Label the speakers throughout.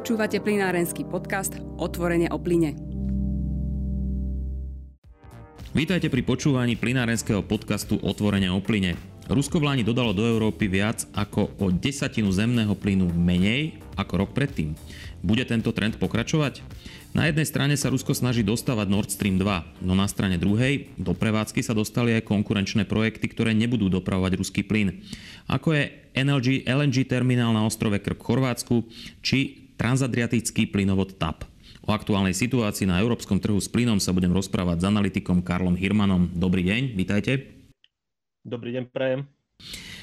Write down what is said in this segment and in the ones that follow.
Speaker 1: Počúvate plinárenský podcast Otvorene o plyne.
Speaker 2: Vítajte pri počúvaní plinárenského podcastu Otvorene o plyne. Rusko v Láni dodalo do Európy viac ako o desatinu zemného plynu menej ako rok predtým. Bude tento trend pokračovať? Na jednej strane sa Rusko snaží dostávať Nord Stream 2, no na strane druhej do prevádzky sa dostali aj konkurenčné projekty, ktoré nebudú dopravovať ruský plyn. Ako je LNG, LNG terminál na ostrove Krk v Chorvátsku, či transadriatický plynovod TAP. O aktuálnej situácii na európskom trhu s plynom sa budem rozprávať s analytikom Karlom Hirmanom. Dobrý deň, vítajte.
Speaker 3: Dobrý deň, prajem.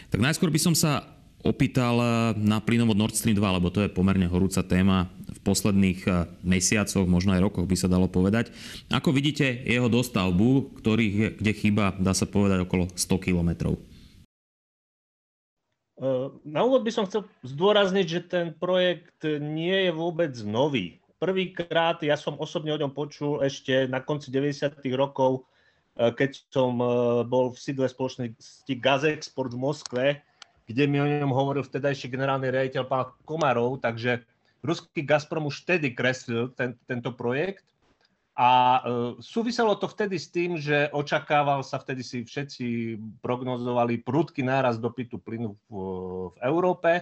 Speaker 2: Tak najskôr by som sa opýtal na plynovod Nord Stream 2, lebo to je pomerne horúca téma v posledných eh, mesiacoch, možno aj rokoch by sa dalo povedať. Ako vidíte jeho dostavbu, ktorých, kde chýba, dá sa povedať, okolo 100 kilometrov?
Speaker 3: Eh, na úvod by som chcel zdôrazniť, že ten projekt nie je vôbec nový. Prvýkrát ja som osobne o ňom počul ešte na konci 90. rokov, eh, keď som eh, bol v sídle spoločnosti Gazexport v Moskve, kde mi o ňom hovoril vtedajší generálny riaditeľ pán Komarov, takže ruský Gazprom už vtedy kreslil ten, tento projekt a e, súviselo to vtedy s tým, že očakával sa, vtedy si všetci prognozovali prudký náraz dopytu plynu v, v Európe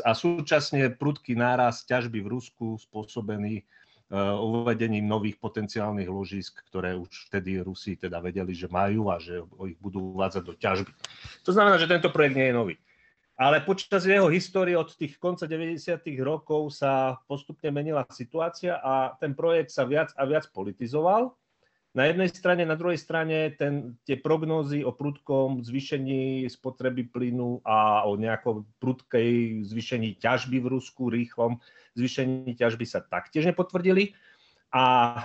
Speaker 3: a súčasne prudký náraz ťažby v Rusku spôsobený uh, uvedením nových potenciálnych ložisk, ktoré už vtedy Rusi teda vedeli, že majú a že ich budú uvádzať do ťažby. To znamená, že tento projekt nie je nový. Ale počas jeho histórie od tých konca 90. rokov sa postupne menila situácia a ten projekt sa viac a viac politizoval. Na jednej strane, na druhej strane ten, tie prognózy o prudkom zvýšení spotreby plynu a o nejakom prudkej zvýšení ťažby v Rusku, rýchlom zvýšení ťažby sa taktiež nepotvrdili. A e,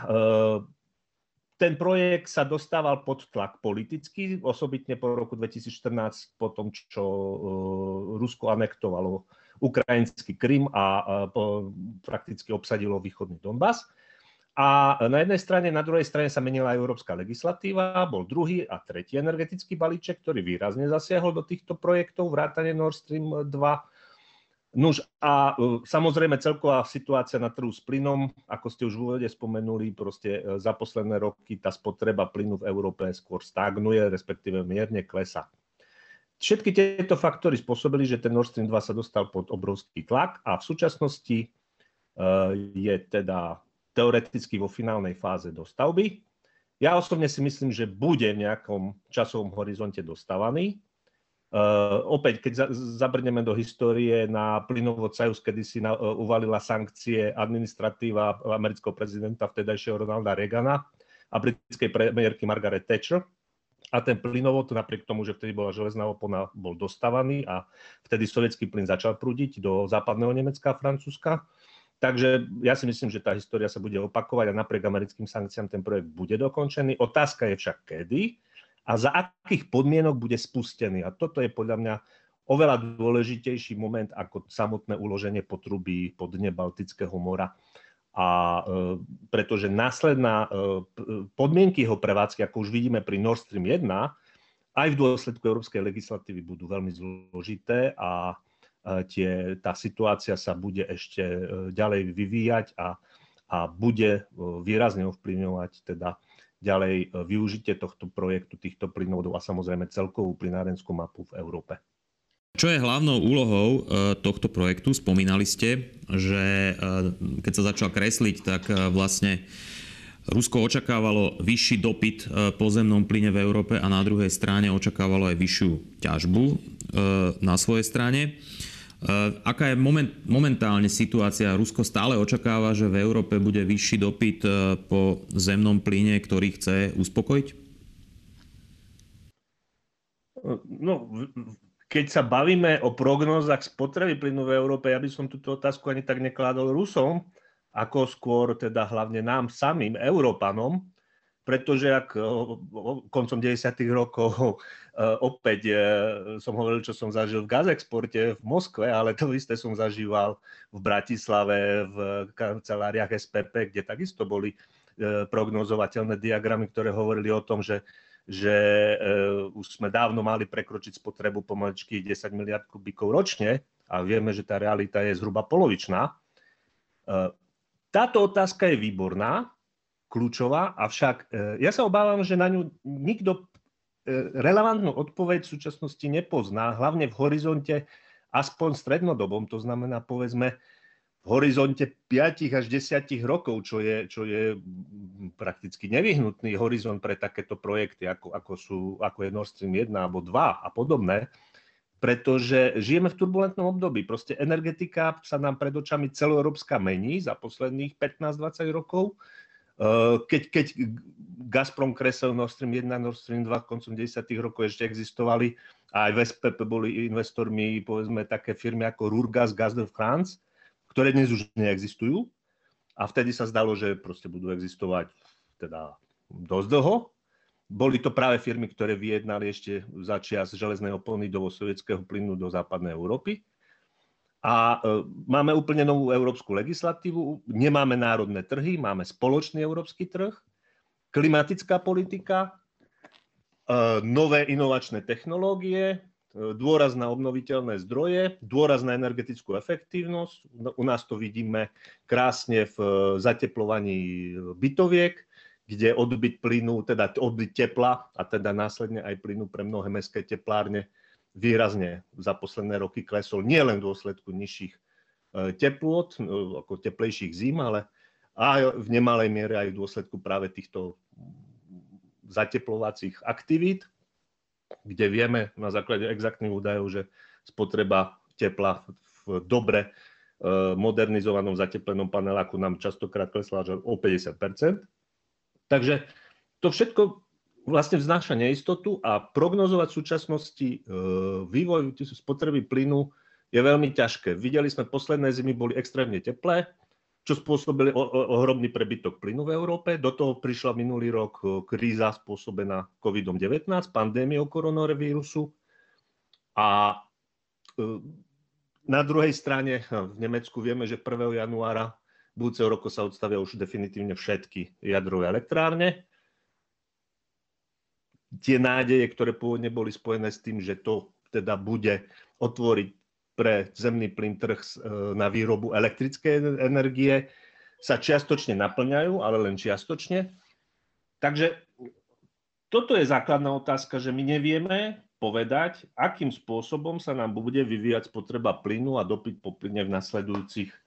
Speaker 3: ten projekt sa dostával pod tlak politicky, osobitne po roku 2014, po tom, čo e, Rusko anektovalo ukrajinský Krym a prakticky obsadilo východný Donbass. A na jednej strane, na druhej strane sa menila európska legislatíva, bol druhý a tretí energetický balíček, ktorý výrazne zasiahol do týchto projektov, vrátane Nord Stream 2 Nuž a e, samozrejme celková situácia na trhu s plynom, ako ste už v úvode spomenuli, proste e, za posledné roky tá spotreba plynu v Európe skôr stagnuje, respektíve mierne klesa. Všetky tieto faktory spôsobili, že ten Nord Stream 2 sa dostal pod obrovský tlak a v súčasnosti e, je teda teoreticky vo finálnej fáze dostavby. Ja osobne si myslím, že bude v nejakom časovom horizonte dostávaný. Uh, opäť, keď za, zabrneme do histórie na plynovod Sajus, kedy si na, uh, uvalila sankcie administratíva amerického prezidenta vtedajšieho Ronalda Reagana a britskej premiérky Margaret Thatcher. A ten plynovod, napriek tomu, že vtedy bola železná opona, bol dostávaný a vtedy sovietský plyn začal prúdiť do západného Nemecka a Francúzska. Takže ja si myslím, že tá história sa bude opakovať a napriek americkým sankciám ten projekt bude dokončený. Otázka je však kedy a za akých podmienok bude spustený. A toto je podľa mňa oveľa dôležitejší moment ako samotné uloženie potrubí pod dne Baltického mora. A e, pretože následná e, podmienky jeho prevádzky, ako už vidíme pri Nord Stream 1, aj v dôsledku európskej legislatívy budú veľmi zložité a e, tie, tá situácia sa bude ešte e, ďalej vyvíjať a, a bude e, výrazne ovplyvňovať teda ďalej e, využitie tohto projektu, týchto plynovodov a samozrejme celkovú plynárenskú mapu v Európe.
Speaker 2: Čo je hlavnou úlohou e, tohto projektu? Spomínali ste, že e, keď sa začal kresliť, tak vlastne Rusko očakávalo vyšší dopyt po zemnom plyne v Európe a na druhej strane očakávalo aj vyššiu ťažbu na svojej strane. Eh, aká je moment, momentálne situácia? Rusko stále očakáva, že v Európe bude vyšší dopyt eh, po zemnom plyne, ktorý chce uspokojiť?
Speaker 3: No, keď sa bavíme o prognózach spotreby plynu v Európe, ja by som túto otázku ani tak nekládol Rusom, ako skôr teda hlavne nám samým, Európanom, pretože ak koncom 90. rokov opäť e, som hovoril, čo som zažil v Gazexporte v Moskve, ale to isté som zažíval v Bratislave, v kanceláriách SPP, kde takisto boli e, prognozovateľné diagramy, ktoré hovorili o tom, že že uh, už sme dávno mali prekročiť spotrebu pomaličky 10 miliard kubíkov ročne a vieme, že tá realita je zhruba polovičná. Táto otázka je výborná, kľúčová, avšak ja sa obávam, že na ňu nikto relevantnú odpoveď v súčasnosti nepozná, hlavne v horizonte aspoň strednodobom, to znamená povedzme v horizonte 5 až 10 rokov, čo je, čo je prakticky nevyhnutný horizont pre takéto projekty, ako, ako, sú, ako je Nord Stream 1 alebo 2 a podobné, pretože žijeme v turbulentnom období. Proste energetika sa nám pred očami celoeurópska mení za posledných 15-20 rokov. Eh, keď, keď Gazprom kresel Nord Stream 1, Nord Stream 2 koncom 10 rokov ešte existovali a aj v SPP boli investormi, povedzme, také firmy ako Rurgas, Gaz de France, ktoré dnes už neexistujú. A vtedy sa zdalo, že proste budú existovať teda dosť dlho. Boli to práve firmy, ktoré vyjednali ešte za čias železného do sovietského plynu do západnej Európy. A e, máme úplne novú európsku legislatívu, nemáme národné trhy, máme spoločný európsky trh, klimatická politika, e, nové inovačné technológie, dôraz na obnoviteľné zdroje, dôraz na energetickú efektívnosť. U nás to vidíme krásne v zateplovaní bytoviek, kde odbyt plynu, teda odbyt tepla a teda následne aj plynu pre mnohé mestské teplárne výrazne za posledné roky klesol nielen v dôsledku nižších e, teplôt, e, ako teplejších zim, ale aj v nemalej miere aj v dôsledku práve týchto zateplovacích aktivít kde vieme na základe exaktných údajov, že spotreba tepla v dobre e, modernizovanom zateplenom paneláku nám častokrát klesla až o 50% Takže to všetko vlastne vznáša neistotu a prognozovať v súčasnosti e, vývoj spotreby plynu je veľmi ťažké. Videli sme, posledné zimy boli extrémne teplé, čo spôsobili ohromný prebytok plynu v Európe. Do toho prišla minulý rok e, kríza spôsobená COVID-19, pandémiou koronavírusu. A e, na druhej strane v Nemecku vieme, že 1. januára budúceho roku sa odstavia už definitívne všetky jadrové elektrárne. Tie nádeje, ktoré pôvodne boli spojené s tým, že to teda bude otvoriť pre zemný plyn trh e, na výrobu elektrickej energie sa čiastočne naplňajú, ale len čiastočne. Takže toto je základná otázka, že my nevieme povedať, akým spôsobom sa nám bude vyvíjať spotreba plynu a dopyt po plyne v nasledujúcich, e,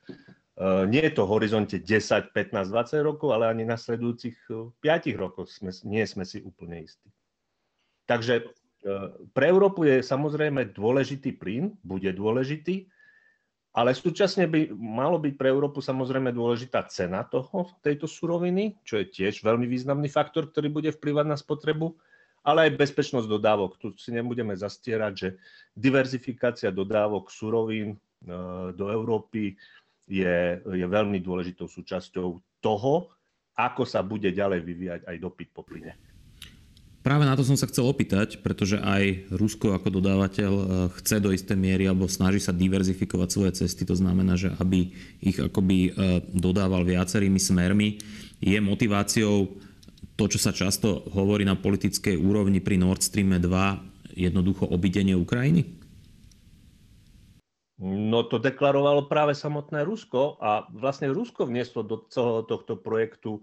Speaker 3: nie je to v horizonte 10, 15, 20 rokov, ale ani nasledujúcich 5 e, rokov sme, nie sme si úplne istí. Takže E, pre Európu je samozrejme dôležitý plyn, bude dôležitý, ale súčasne by malo byť pre Európu samozrejme dôležitá cena toho, tejto suroviny, čo je tiež veľmi významný faktor, ktorý bude vplyvať na spotrebu, ale aj bezpečnosť dodávok. Tu si nebudeme zastierať, že diverzifikácia dodávok surovín e, do Európy je, je veľmi dôležitou súčasťou toho, ako sa bude ďalej vyvíjať aj dopyt po plyne.
Speaker 2: Práve na to som sa chcel opýtať, pretože aj Rusko ako dodávateľ e, chce do istej miery alebo snaží sa diverzifikovať svoje cesty. To znamená, že aby ich akoby e, dodával viacerými smermi. Je motiváciou to, čo sa často hovorí na politickej úrovni pri Nord Stream 2, jednoducho obidenie Ukrajiny?
Speaker 3: No to deklarovalo práve samotné Rusko a vlastne Rusko vnieslo do celého tohto projektu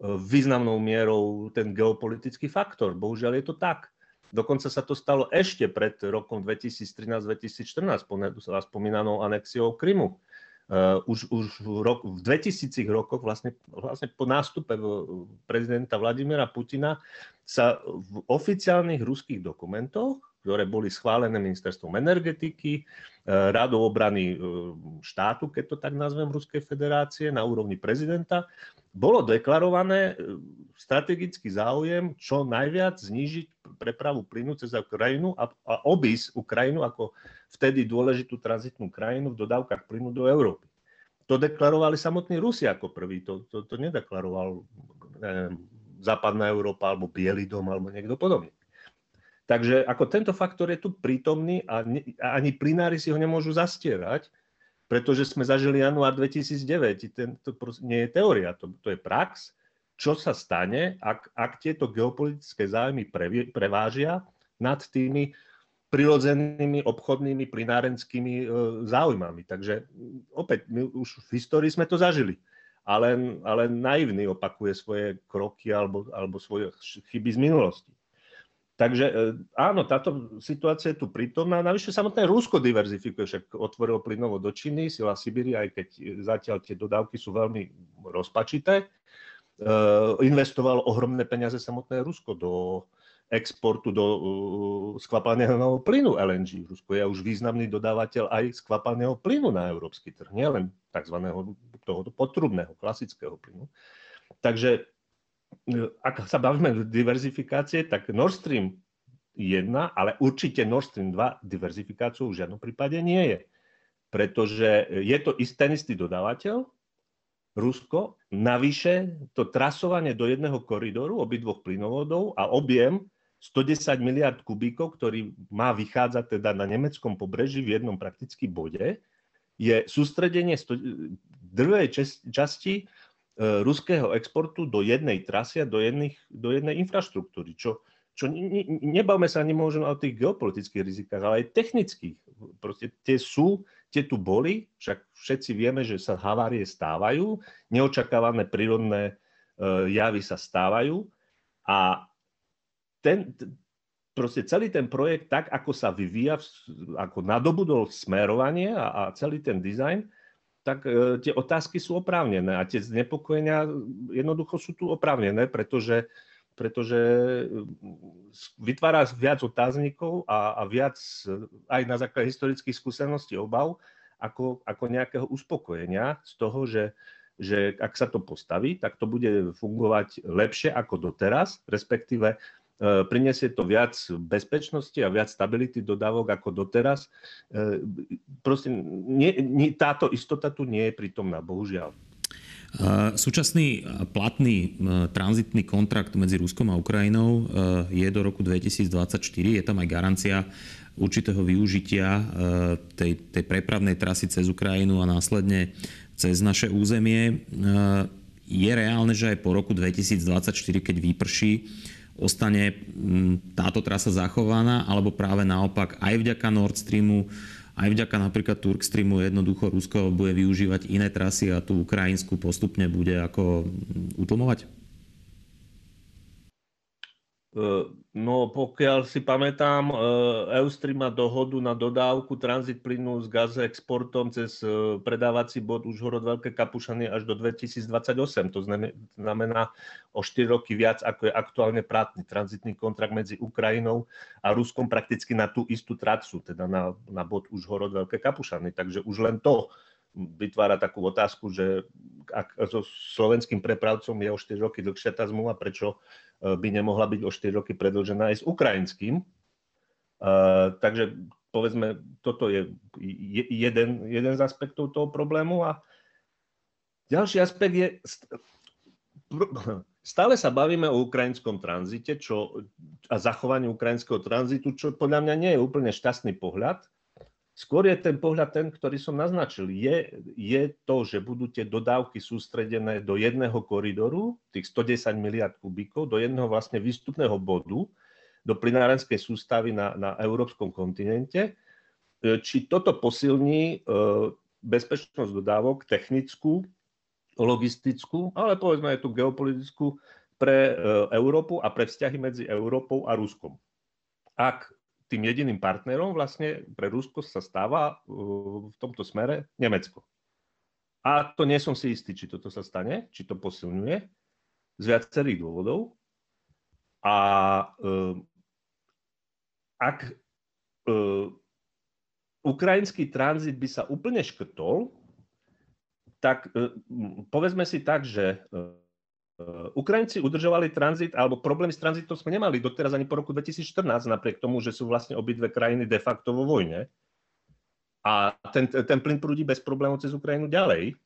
Speaker 3: významnou mierou ten geopolitický faktor. Bohužiaľ je to tak. Dokonca sa to stalo ešte pred rokom 2013-2014, spomínanou anexiou Krymu. Uh, už, už v, rok, v 2000 rokoch, vlastne, vlastne po nástupe prezidenta Vladimira Putina, sa v oficiálnych ruských dokumentoch ktoré boli schválené ministerstvom energetiky, e, radou obrany e, štátu, keď to tak nazvem, Ruskej federácie, na úrovni prezidenta, bolo deklarované e, strategický záujem čo najviac znížiť prepravu plynu cez Ukrajinu a, a obísť Ukrajinu ako vtedy dôležitú tranzitnú krajinu v dodávkach plynu do Európy. To deklarovali samotní Rusi ako prvý, to, to, to nedeklaroval neviem, západná Európa alebo Bielý dom alebo niekto podobný. Takže ako tento faktor je tu prítomný a, ne, a ani plinári si ho nemôžu zastierať, pretože sme zažili január 2009. Ten, to nie je teória, to, to je prax. Čo sa stane, ak, ak tieto geopolitické zájmy prevážia nad tými prirodzenými obchodnými plinárenskými e, záujmami. Takže opäť, my už v histórii sme to zažili. Ale, ale naivný opakuje svoje kroky alebo, alebo svoje chyby z minulosti. Takže e, áno, táto situácia je tu prítomná. Navyše samotné Rusko diverzifikuje, však otvoril plynovo do Číny, sila Sibíry, aj keď zatiaľ tie dodávky sú veľmi rozpačité. E, investovalo ohromné peniaze samotné Rusko do exportu do uh, skvapalného plynu LNG. Rusko je už významný dodávateľ aj skvapalného plynu na európsky trh, nielen tzv. toho potrubného, klasického plynu. Takže ak sa bavíme diverzifikácie, tak Nord Stream 1, ale určite Nord Stream 2 diverzifikáciou v žiadnom prípade nie je. Pretože je to ten istý dodávateľ, Rusko, navyše to trasovanie do jedného koridoru obidvoch plynovodov a objem 110 miliard kubíkov, ktorý má vychádzať teda na nemeckom pobreží v jednom prakticky bode, je sústredenie drvej časti ruského exportu do jednej trasy a do, jedných, do jednej infraštruktúry, čo, čo ne, nebavme sa ani možno o tých geopolitických rizikách, ale aj technických. Proste tie sú, tie tu boli, však všetci vieme, že sa havárie stávajú, neočakávané prírodné uh, javy sa stávajú a ten, proste celý ten projekt, tak ako sa vyvíja, ako nadobudol smerovanie a, a celý ten dizajn, tak e, tie otázky sú oprávnené a tie znepokojenia jednoducho sú tu oprávnené, pretože, pretože e, vytvára viac otáznikov a, a viac aj na základe historických skúseností obav, ako, ako nejakého uspokojenia z toho, že, že ak sa to postaví, tak to bude fungovať lepšie ako doteraz, respektíve E, prinesie to viac bezpečnosti a viac stability dodávok ako doteraz. E, proste nie, nie, táto istota tu nie je prítomná, bohužiaľ.
Speaker 2: E, súčasný platný tranzitný kontrakt medzi Ruskom a Ukrajinou je do roku 2024. Je tam aj garancia určitého využitia tej, tej prepravnej trasy cez Ukrajinu a následne cez naše územie. Je reálne, že aj po roku 2024, keď vyprší, ostane mm, táto trasa zachovaná, alebo práve naopak aj vďaka Nord Streamu, aj vďaka napríklad Turk Streamu jednoducho Rusko bude využívať iné trasy a tú ukrajinskú postupne bude ako mm, utlmovať?
Speaker 3: E, no pokiaľ si pamätám, e, Eustream má dohodu na dodávku tranzit plynu s gaz exportom cez e, predávací bod Užhorod Veľké Kapušany až do 2028. To znamená o 4 roky viac, ako je aktuálne platný tranzitný kontrakt medzi Ukrajinou a Ruskom prakticky na tú istú tracu, teda na, na bod Užhorod Veľké Kapušany. Takže už len to vytvára takú otázku, že ak so slovenským prepravcom je o 4 roky dlhšia tá zmluva, prečo by nemohla byť o 4 roky predlžená aj s ukrajinským. Uh, takže povedzme, toto je jeden, jeden z aspektov toho problému a ďalší aspekt je, stále sa bavíme o ukrajinskom tranzite čo, a zachovaní ukrajinského tranzitu, čo podľa mňa nie je úplne šťastný pohľad, Skôr je ten pohľad ten, ktorý som naznačil. Je, je to, že budú tie dodávky sústredené do jedného koridoru, tých 110 miliard kubíkov, do jedného vlastne výstupného bodu, do plinárenskej sústavy na, na európskom kontinente. E, či toto posilní e, bezpečnosť dodávok, technickú, logistickú, ale povedzme aj tú geopolitickú pre e, Európu a pre vzťahy medzi Európou a Ruskom. Ak tým jediným partnerom vlastne pre Rusko sa stáva uh, v tomto smere Nemecko. A to nie som si istý, či toto sa stane, či to posilňuje z viacerých dôvodov. A uh, ak uh, ukrajinský tranzit by sa úplne škrtol, tak povedzme si tak, že Eh, Ukrajinci udržovali tranzit, alebo problémy s tranzitom sme nemali doteraz ani po roku 2014, napriek tomu, že sú vlastne obidve krajiny de facto vo vojne. A ten, ten plyn prúdi bez problémov cez Ukrajinu ďalej.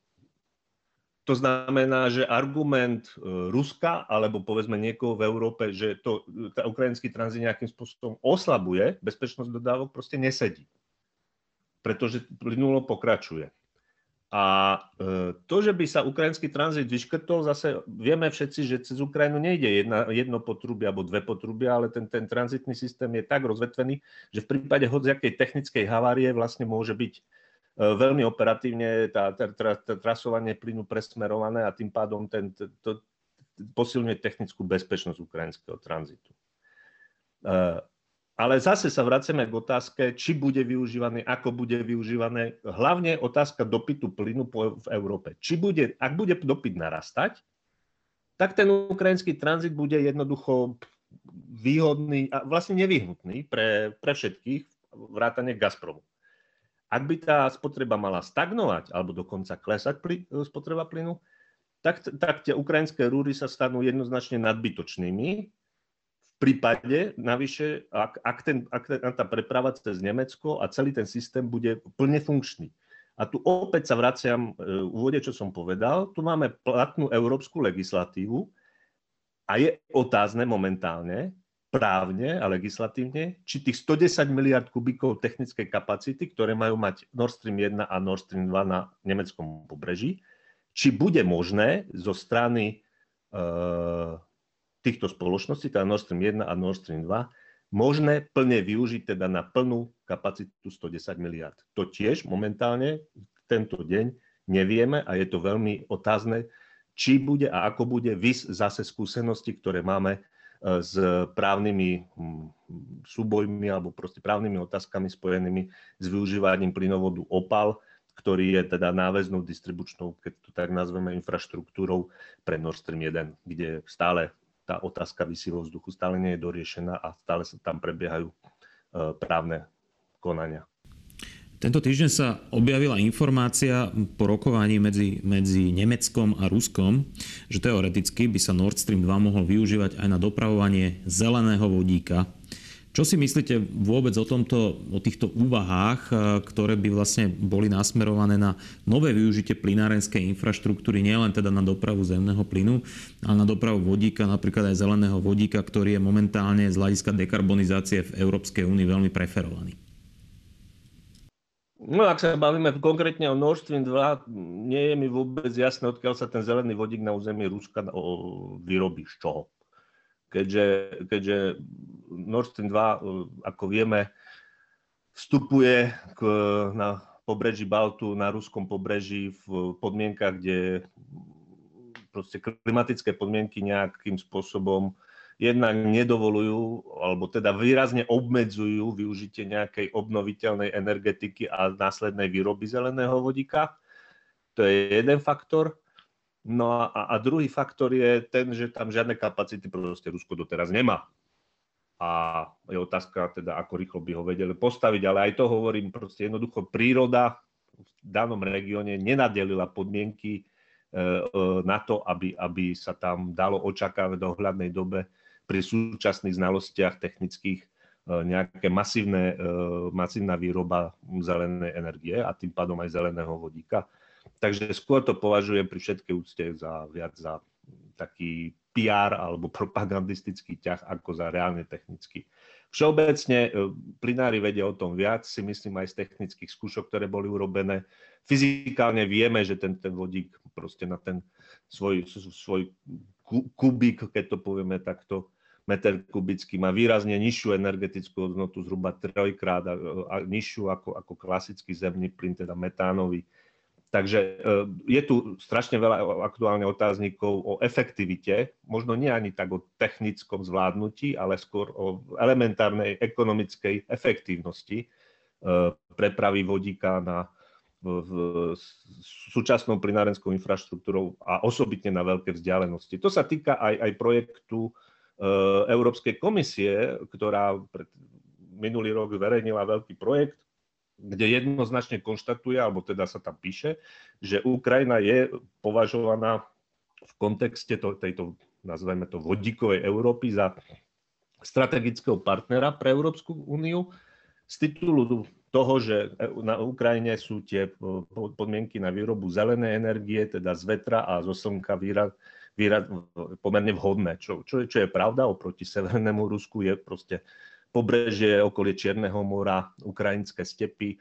Speaker 3: To znamená, že argument eh, Ruska, alebo povedzme niekoho v Európe, že to, tá ukrajinský tranzit nejakým spôsobom oslabuje bezpečnosť dodávok, proste nesedí. Pretože plynulo pokračuje. A to, že by sa ukrajinský tranzit vyškrtol, zase vieme všetci, že cez Ukrajinu nejde jedna, jedno potrubie alebo dve potrubia, ale ten, ten tranzitný systém je tak rozvetvený, že v prípade hociakej technickej havárie vlastne môže byť veľmi operatívne tá, tá, tá, tá trasovanie plynu presmerované a tým pádom ten, to, to posilňuje technickú bezpečnosť ukrajinského tranzitu. Ale zase sa vraceme k otázke, či bude využívaný, ako bude využívané. Hlavne otázka dopytu plynu v Európe. Či bude, ak bude dopyt narastať, tak ten ukrajinský tranzit bude jednoducho výhodný a vlastne nevyhnutný pre, pre všetkých, vrátane Gazpromu. Ak by tá spotreba mala stagnovať alebo dokonca klesať ply, spotreba plynu, tak, tak tie ukrajinské rúry sa stanú jednoznačne nadbytočnými prípade, navyše, ak, ak, ten, ak tá preprava cez Nemecko a celý ten systém bude plne funkčný. A tu opäť sa vraciam e, v úvode, čo som povedal. Tu máme platnú európsku legislatívu a je otázne momentálne, právne a legislatívne, či tých 110 miliard kubíkov technickej kapacity, ktoré majú mať Nord Stream 1 a Nord Stream 2 na nemeckom pobreží, či bude možné zo strany e, týchto spoločností, teda Nord Stream 1 a Nord Stream 2, možné plne využiť teda na plnú kapacitu 110 miliard. To tiež momentálne tento deň nevieme a je to veľmi otázne, či bude a ako bude vys zase skúsenosti, ktoré máme e, s právnymi hm, súbojmi alebo proste právnymi otázkami spojenými s využívaním plynovodu OPAL, ktorý je teda náväznou distribučnou, keď to tak nazveme, infraštruktúrou pre Nord Stream 1, kde stále tá otázka vysí vo vzduchu, stále nie je doriešená a stále sa tam prebiehajú e, právne konania.
Speaker 2: Tento týždeň sa objavila informácia po rokovaní medzi, medzi Nemeckom a Ruskom, že teoreticky by sa Nord Stream 2 mohol využívať aj na dopravovanie zeleného vodíka čo si myslíte vôbec o, tomto, o týchto úvahách, e, ktoré by vlastne boli nasmerované na nové využitie plynárenskej infraštruktúry, nielen teda na dopravu zemného plynu, ale na dopravu vodíka, napríklad aj zeleného vodíka, ktorý je momentálne z hľadiska dekarbonizácie v Európskej únii veľmi preferovaný?
Speaker 3: No ak sa bavíme konkrétne o Stream 2, nie je mi vôbec jasné, odkiaľ sa ten zelený vodík na území Ruska vyrobí, z čoho keďže, keďže Nord Stream 2, e, ako vieme, vstupuje k, na pobreží Baltu, na ruskom pobreží v podmienkach, kde proste klimatické podmienky nejakým spôsobom jednak nedovolujú, alebo teda výrazne obmedzujú využitie nejakej obnoviteľnej energetiky a následnej výroby zeleného vodíka. To je jeden faktor. No a, a druhý faktor je ten, že tam žiadne kapacity proste Rusko doteraz nemá. A je otázka teda, ako rýchlo by ho vedeli postaviť, ale aj to hovorím, proste jednoducho príroda v danom regióne nenadelila podmienky e, e, na to, aby, aby sa tam dalo očakávať do hľadnej dobe pri súčasných znalostiach technických e, nejaké masívne, masívna výroba zelenej energie a tým pádom aj zeleného vodíka. Takže skôr to považujem pri všetkej úcte za viac za taký PR alebo propagandistický ťah ako za reálne technický. Všeobecne e, plinári vedia o tom viac, si myslím aj z technických skúšok, ktoré boli urobené. Fyzikálne vieme, že ten, ten vodík proste na ten svoj, svoj kubík, keď to povieme takto, meter kubický má výrazne nižšiu energetickú hodnotu, zhruba trojkrát a, a nižšiu ako, ako klasický zemný plyn, teda metánový. Takže e, je tu strašne veľa aktuálne otáznikov o efektivite, možno nie ani tak o technickom zvládnutí, ale skôr o elementárnej ekonomickej efektívnosti e, prepravy vodíka na súčasnou plinárenskou infraštruktúrou a osobitne na veľké vzdialenosti. To sa týka aj, aj projektu e, Európskej komisie, ktorá minulý rok verejnila veľký projekt kde jednoznačne konštatuje, alebo teda sa tam píše, že Ukrajina je považovaná v kontexte to, tejto, nazveme to, vodíkovej Európy za strategického partnera pre Európsku úniu z titulu toho, že na Ukrajine sú tie podmienky na výrobu zelenej energie, teda z vetra a zo slnka výraz, výraz, pomerne vhodné, čo, čo, čo je pravda oproti Severnému Rusku, je proste pobrežie, okolie Čierneho mora, ukrajinské stepy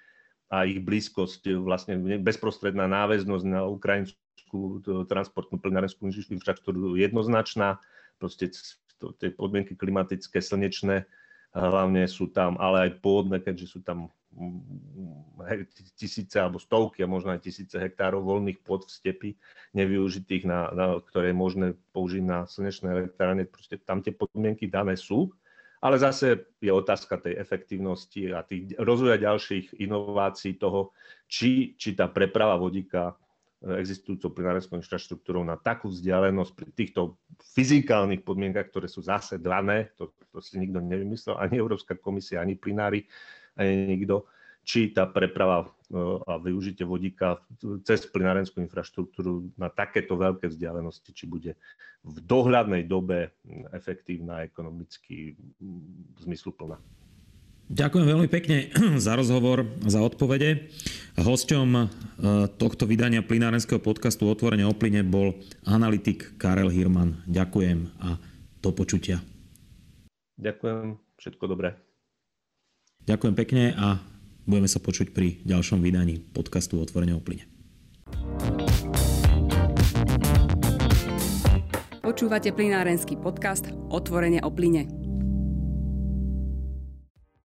Speaker 3: a ich blízkosť, vlastne bezprostredná náväznosť na ukrajinskú transportnú plynárenskú infraštruktúru jednoznačná. Proste tie podmienky klimatické, slnečné, hlavne sú tam, ale aj pôdne, keďže sú tam tisíce alebo stovky a možno aj tisíce hektárov voľných pôd v stepi nevyužitých, na, na, ktoré je možné použiť na slnečné elektrárne. Proste tam tie podmienky dané sú, ale zase je otázka tej efektívnosti a tých rozvoja ďalších inovácií toho, či, či tá preprava vodíka e, existujúcou plinárenskou infraštruktúrou na takú vzdialenosť pri týchto fyzikálnych podmienkach, ktoré sú zase dané, to, to si nikto nevymyslel, ani Európska komisia, ani plinári, ani nikto, či tá preprava e, a využitie vodíka cez plinárenskú infraštruktúru na takéto veľké vzdialenosti, či bude v dohľadnej dobe efektívna, ekonomicky zmysluplná.
Speaker 2: Ďakujem veľmi pekne za rozhovor, za odpovede. Hosťom e, tohto vydania plinárenského podcastu Otvorene o plyne bol analytik Karel Hirman. Ďakujem a do počutia.
Speaker 3: Ďakujem, všetko dobré.
Speaker 2: Ďakujem pekne a budeme sa počuť pri ďalšom vydaní podcastu Otvorene o plyne.
Speaker 1: Počúvate plinárenský podcast Otvorene o plyne.